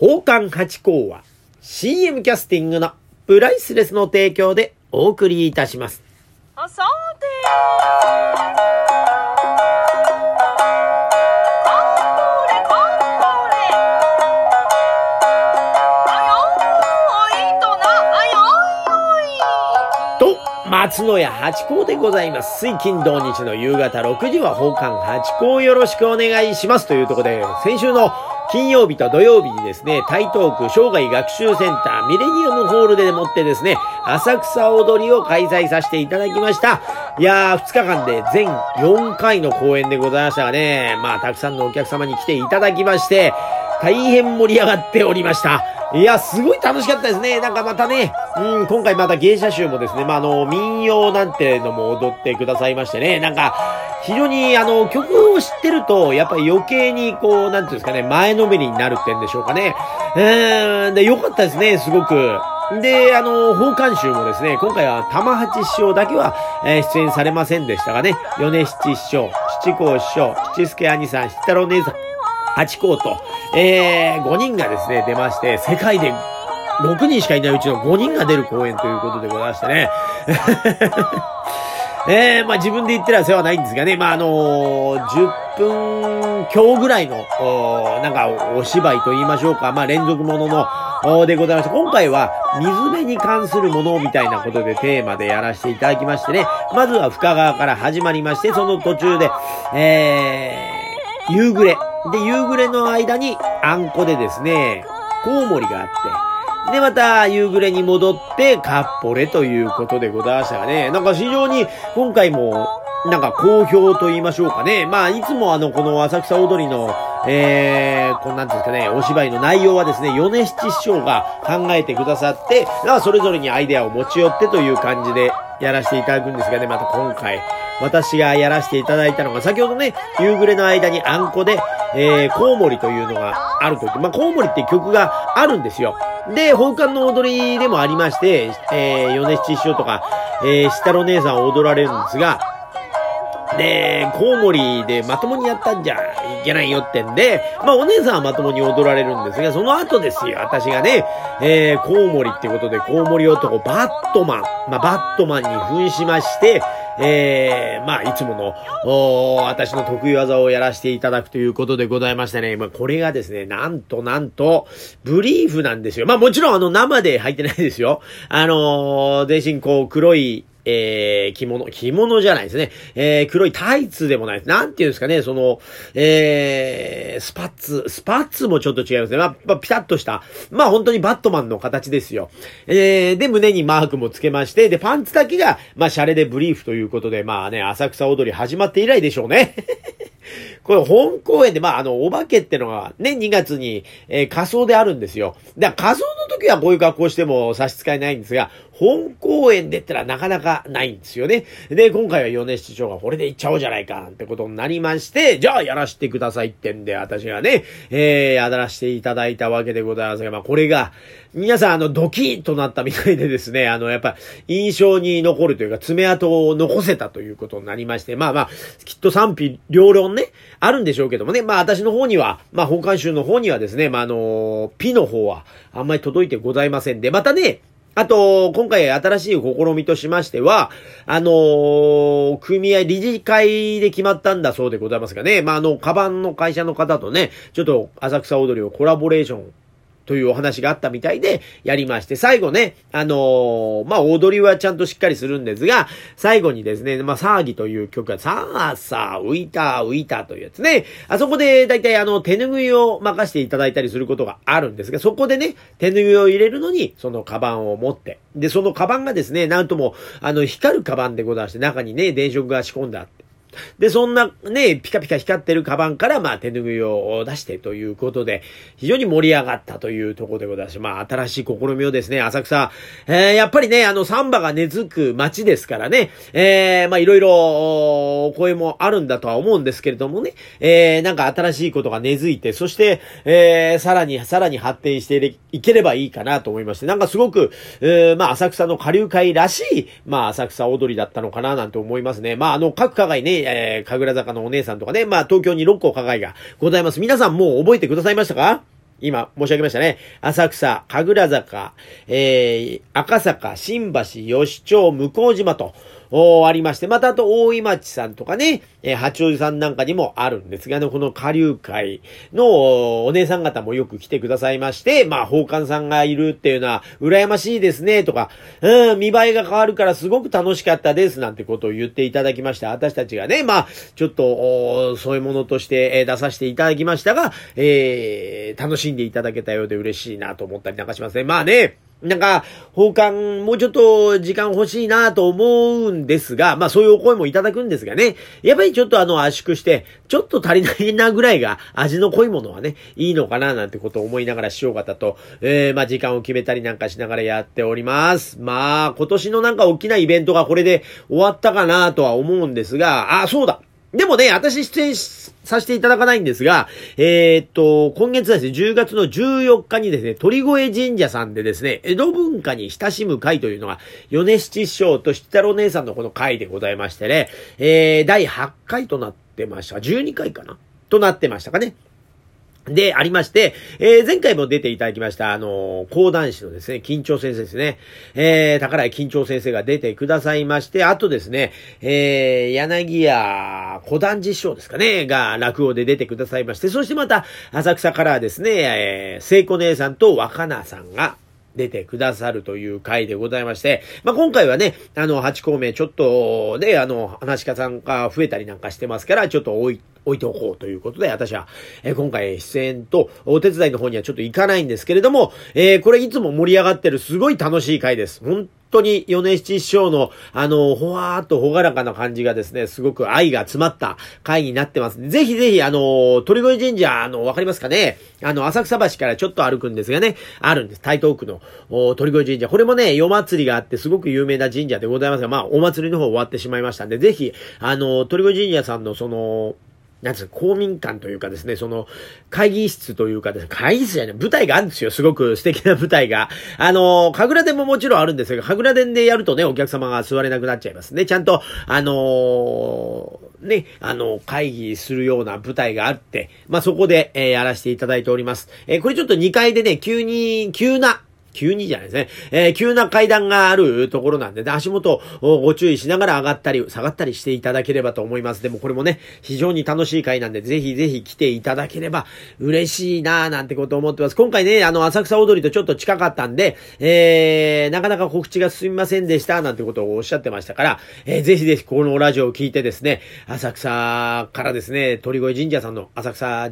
宝冠八甲は CM キャスティングのプライスレスの提供でお送りいたします。あさてこれこれあよーいとなあよーいよいと、松野屋八甲でございます。水金土日の夕方6時は宝冠八甲よろしくお願いします。というところで、先週の金曜日と土曜日にですね、台東区生涯学習センターミレニアムホールでもってですね、浅草踊りを開催させていただきました。いやー、2日間で全4回の公演でございましたがね、まあ、たくさんのお客様に来ていただきまして、大変盛り上がっておりました。いや、すごい楽しかったですね。なんかまたね、うん、今回また芸者集もですね、まあ、あの、民謡なんてのも踊ってくださいましてね、なんか、非常にあの、曲を知ってると、やっぱり余計にこう、なんていうんですかね、前のめりになるってんでしょうかね。うーん、で、良かったですね、すごく。で、あの、奉還集もですね、今回は玉八師匠だけは、えー出演されませんでしたがね、米七師匠、七甲師匠、七助兄さん、七太郎姉さん、八甲と、えー、5人がですね、出まして、世界で6人しかいないうちの5人が出る公演ということでございましてね。えー、まあ自分で言ってる世話ないんですがね、まああのー10分強ぐらいの、おなんかお芝居と言いましょうか、まあ連続ものの、でございまして、今回は水辺に関するものみたいなことでテーマでやらせていただきましてね、まずは深川から始まりまして、その途中で、えー、夕暮れ。で、夕暮れの間にあんこでですね、コウモリがあって、で、また、夕暮れに戻って、カッポレということでございましたがね。なんか非常に、今回も、なんか好評と言いましょうかね。まあ、いつもあの、この浅草踊りの、えー、こんなんですかね、お芝居の内容はですね、米七師匠が考えてくださって、だからそれぞれにアイデアを持ち寄ってという感じでやらせていただくんですがね、また今回、私がやらせていただいたのが、先ほどね、夕暮れの間にあんこで、えー、コウモリというのがあると言って、まあ、コウモリって曲があるんですよ。で、宝冠の踊りでもありまして、えー、米七師匠とか、えー、下の姉さんを踊られるんですが、で、コウモリでまともにやったんじゃいけないよってんで、まあお姉さんはまともに踊られるんですが、その後ですよ、私がね、えー、コウモリってことで、コウモリ男バットマン、まあバットマンに扮しまして、えー、まあいつもの、お私の得意技をやらせていただくということでございましたね、まあこれがですね、なんとなんと、ブリーフなんですよ。まあもちろんあの生で入ってないですよ。あのー、全身こう黒い、えー、着物、着物じゃないですね。えー、黒いタイツでもないです。なんていうんですかね、その、えー、スパッツ、スパッツもちょっと違いますね。まあ、まあ、ピタッとした、まあ本当にバットマンの形ですよ。えー、で、胸にマークもつけまして、で、パンツだけが、まあ、シャレでブリーフということで、まあね、浅草踊り始まって以来でしょうね。これ本公演で、まあ、あの、お化けってのがね、2月に、えー仮装であるんですよ。だから仮装の時はこういう格好しても差し支えないんですが、本公演でってのはなかなかないんですよね。で、今回は米七長がこれで行っちゃおうじゃないか、ってことになりまして、じゃあやらせてくださいってんで、私がね、えー、やらせていただいたわけでございますが、まあ、これが、皆さん、あの、ドキッとなったみたいでですね、あの、やっぱ、印象に残るというか、爪痕を残せたということになりまして、まあまあ、きっと賛否両論ね、あるんでしょうけどもね、まあ私の方には、まあ本館集の方にはですね、まああの、ピの方は、あんまり届いてございませんで、またね、あと、今回新しい試みとしましては、あのー組合理事会で決まったんだそうでございますがね、まあ、あの、カバンの会社の方とね、ちょっと浅草踊りをコラボレーションというお話があったみたいで、やりまして、最後ね、あのーまあ、踊りはちゃんとしっかりするんですが、最後にですね、まあ、騒ぎという曲が、さあさあ、浮いた、浮いたというやつね。あそこで、だいたいあの、手拭いを任せていただいたりすることがあるんですが、そこでね、手拭いを入れるのに、そのカバンを持って、で、そのカバンがですね、なんとも、あの、光るカバンでございまして、中にね、電飾が仕込んであって、で、そんなね、ピカピカ光ってるカバンから、まあ、手拭いを出してということで、非常に盛り上がったというところでございます。まあ、新しい試みをですね、浅草、えー、やっぱりね、あの、サンバが根付く街ですからね、えー、まあ、いろいろ、お声もあるんだとは思うんですけれどもね、えー、なんか新しいことが根付いて、そして、えー、さらに、さらに発展していければいいかなと思いまして、なんかすごく、えー、まあ、浅草の下流会らしい、まあ、浅草踊りだったのかななんて思いますね。まあ、あの、各課外ね、えー、神楽坂のお姉さんとかね、まあ、東京に六甲加害がございます。皆さんもう覚えてくださいましたか？今申し上げましたね。浅草、神楽坂、えー、赤坂、新橋、吉町、向島と、ありまして、またあと大井町さんとかね、えー、八王子さんなんかにもあるんですがね、この下流会のお姉さん方もよく来てくださいまして、まあ、宝冠さんがいるっていうのは、羨ましいですね、とか、うん、見栄えが変わるからすごく楽しかったです、なんてことを言っていただきました。私たちがね、まあ、ちょっと、そういうものとして、出させていただきましたが、えー、楽しんでいただけたようで嬉しいなと思ったりなんかしますね。まあね、なんか、奉還、もうちょっと時間欲しいなと思うんですが、まあそういうお声もいただくんですがね、やっぱりちょっとあの圧縮して、ちょっと足りないなぐらいが味の濃いものはね、いいのかななんてことを思いながらしよう方と、えー、まあ時間を決めたりなんかしながらやっております。まあ今年のなんか大きなイベントがこれで終わったかなとは思うんですが、あ、そうだでもね、私出演させていただかないんですが、えー、っと、今月ですね、10月の14日にですね、鳥越神社さんでですね、江戸文化に親しむ会というのが、米七師匠と七太郎姉さんのこの会でございましてね、えー、第8回となってました。12回かな？となってましたかね。で、ありまして、えー、前回も出ていただきました、あのー、講談師のですね、緊張先生ですね。えー、宝井緊張先生が出てくださいまして、あとですね、えー、柳屋小談師匠ですかね、が落語で出てくださいまして、そしてまた、浅草からですね、えー、聖子姉さんと若菜さんが、出てくださるという回でございまして、まあ、今回はね、あの、8校目ちょっとね、あの、話し家さんが増えたりなんかしてますから、ちょっと置い置いておこうということで、私は、えー、今回出演とお手伝いの方にはちょっと行かないんですけれども、えー、これいつも盛り上がってるすごい楽しい回です。本当に米七師匠の、あの、ほわーっとほがらかな感じがですね、すごく愛が詰まった回になってます。ぜひぜひ、あの、鳥越神社、あの、わかりますかね？あの、浅草橋からちょっと歩くんですがね、あるんです。台東区の鳥越神社。これもね、夜祭りがあってすごく有名な神社でございますが、まあ、お祭りの方終わってしまいましたんで、ぜひ、あの、鳥越神社さんのその、なんつう公民館というかですね、その、会議室というかですね、会議室じゃない、舞台があるんですよ。すごく素敵な舞台が。あの、神楽殿ももちろんあるんですが、神楽殿でやるとね、お客様が座れなくなっちゃいますね。ちゃんと、あのー、ね、あの、会議するような舞台があって、まあ、そこで、えー、やらせていただいております。えー、これちょっと2階でね、急に、急な、急にじゃないですね。えー、急な階段があるところなんで、ね、足元をご注意しながら上がったり、下がったりしていただければと思います。でもこれもね、非常に楽しい回なんで、ぜひぜひ来ていただければ嬉しいなぁなんてことを思ってます。今回ね、あの、浅草踊りとちょっと近かったんで、えー、なかなか告知が進みませんでした、なんてことをおっしゃってましたから、えー、ぜひぜひこのラジオを聞いてですね、浅草からですね、鳥越神社さんの浅草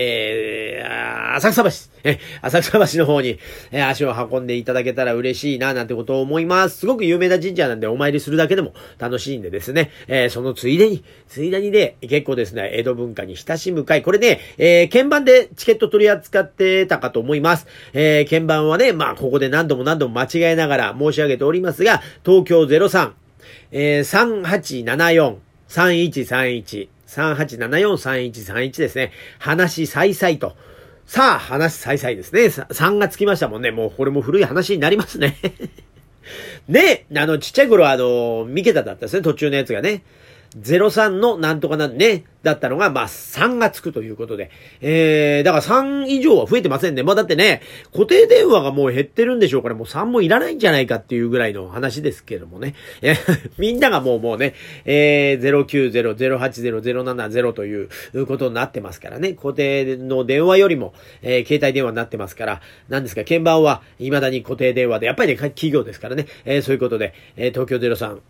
えー、浅草橋、え、浅草橋の方に、え足を運んでいただけたら嬉しいな、なんてことを思います。すごく有名な神社なんでお参りするだけでも楽しいんでですね、えー、そのついでに、ついでにね、結構ですね、江戸文化に親しむ会、これね、えー、鍵盤でチケット取り扱ってたかと思います。えー、鍵盤はね、まあ、ここで何度も何度も間違えながら申し上げておりますが、東京03、えー、3874、3131、38743131ですね。話さいさいと。さあ、話さいさいですね。3がつきましたもんね。もうこれも古い話になりますね。で、あの、ちっちゃい頃はあの、三桁だったですね、途中のやつがね。03のなんとかなんね、だったのが、まあ、3がつくということで。えー、だから3以上は増えてませんね。まあ、だってね、固定電話がもう減ってるんでしょうから、もう3もいらないんじゃないかっていうぐらいの話ですけどもね。え みんながもうもうね、えー、090-080-070ということになってますからね。固定の電話よりも、えー、携帯電話になってますから、なんですか、鍵盤は未だに固定電話で、やっぱりね、企業ですからね。えー、そういうことで、えー、東京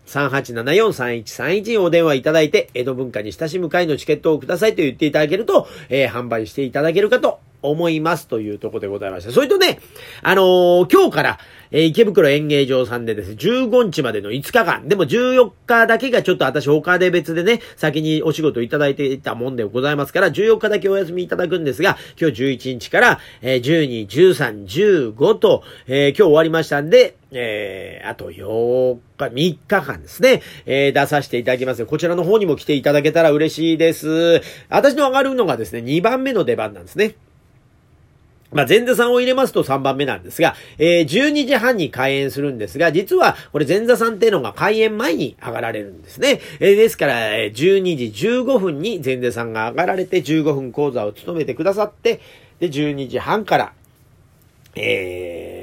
03-3874-3131お電話いただいて、江戸文化に親しむ会の力チケットをくださいと言っていただけると、えー、販売していただけるかと思いますというとこでございました。それとね、あのー、今日から、えー、池袋演芸場さんでですね、15日までの5日間、でも14日だけがちょっと私他で別でね、先にお仕事いただいていたもんでございますから、14日だけお休みいただくんですが、今日11日から、えー、12、13、15と、えー、今日終わりましたんで、えー、あと8日、3日間ですね、えー、出させていただきますこちらの方にも来ていただけたら嬉しいです。私の上がるのがですね、2番目の出番なんですね。まあ、前座さんを入れますと3番目なんですが、えー、12時半に開演するんですが、実は、これ前座さんっていうのが開演前に上がられるんですね。えー、ですから、12時15分に前座さんが上がられて15分講座を務めてくださって、で、12時半から、えー、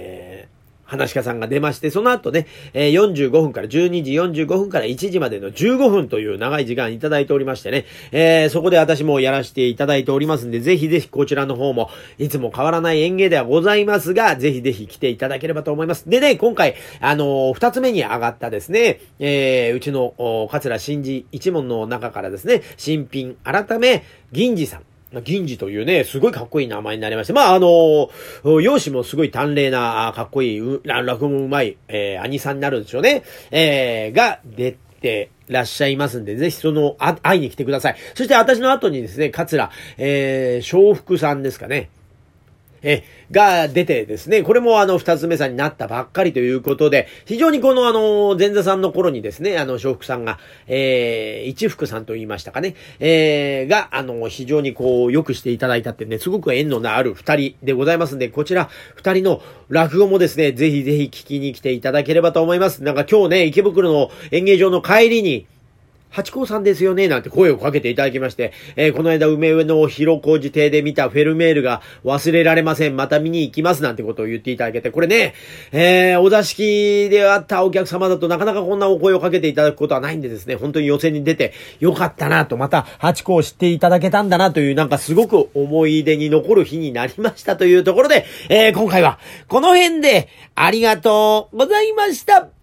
話し家さんが出まして、その後ね、えー、45分から12時45分から1時までの15分という長い時間いただいておりましてね、えー、そこで私もやらせていただいておりますんで、ぜひぜひこちらの方も、いつも変わらない演芸ではございますが、ぜひぜひ来ていただければと思います。でね、今回、あのー、二つ目に上がったですね、えー、うちの、桂真治一門の中からですね、新品、改め、銀次さん、銀次というね、すごいかっこいい名前になりまして、まあ、あの、容姿もすごい端麗な、かっこいい、落語もうまい、えー、兄さんになるんでしょうね。えー、が出てらっしゃいますんで、ぜひその、あ、会いに来てください。そして私の後にですね、桂、えー、笑福さんですかね。え、が出てですね、これもあの、二つ目さんになったばっかりということで、非常にこのあの、前座さんの頃にですね、あの、笑福さんが、えー、一福さんと言いましたかね、えー、が、あの、非常にこう、良くしていただいたってね、すごく縁のある二人でございますんで、こちら、二人の落語もですね、ぜひぜひ聞きに来ていただければと思います。なんか今日ね、池袋の演芸場の帰りに、八甲さんですよね、なんて声をかけていただきまして、えー、この間梅上の広小路邸で見たフェルメールが忘れられません。また見に行きますなんてことを言っていただけて、これね、えー、お座敷であったお客様だとなかなかこんなお声をかけていただくことはないんでですね、本当に予選に出てよかったなと、また八甲を知っていただけたんだなという、なんかすごく思い出に残る日になりましたというところで、えー、今回はこの辺でありがとうございました。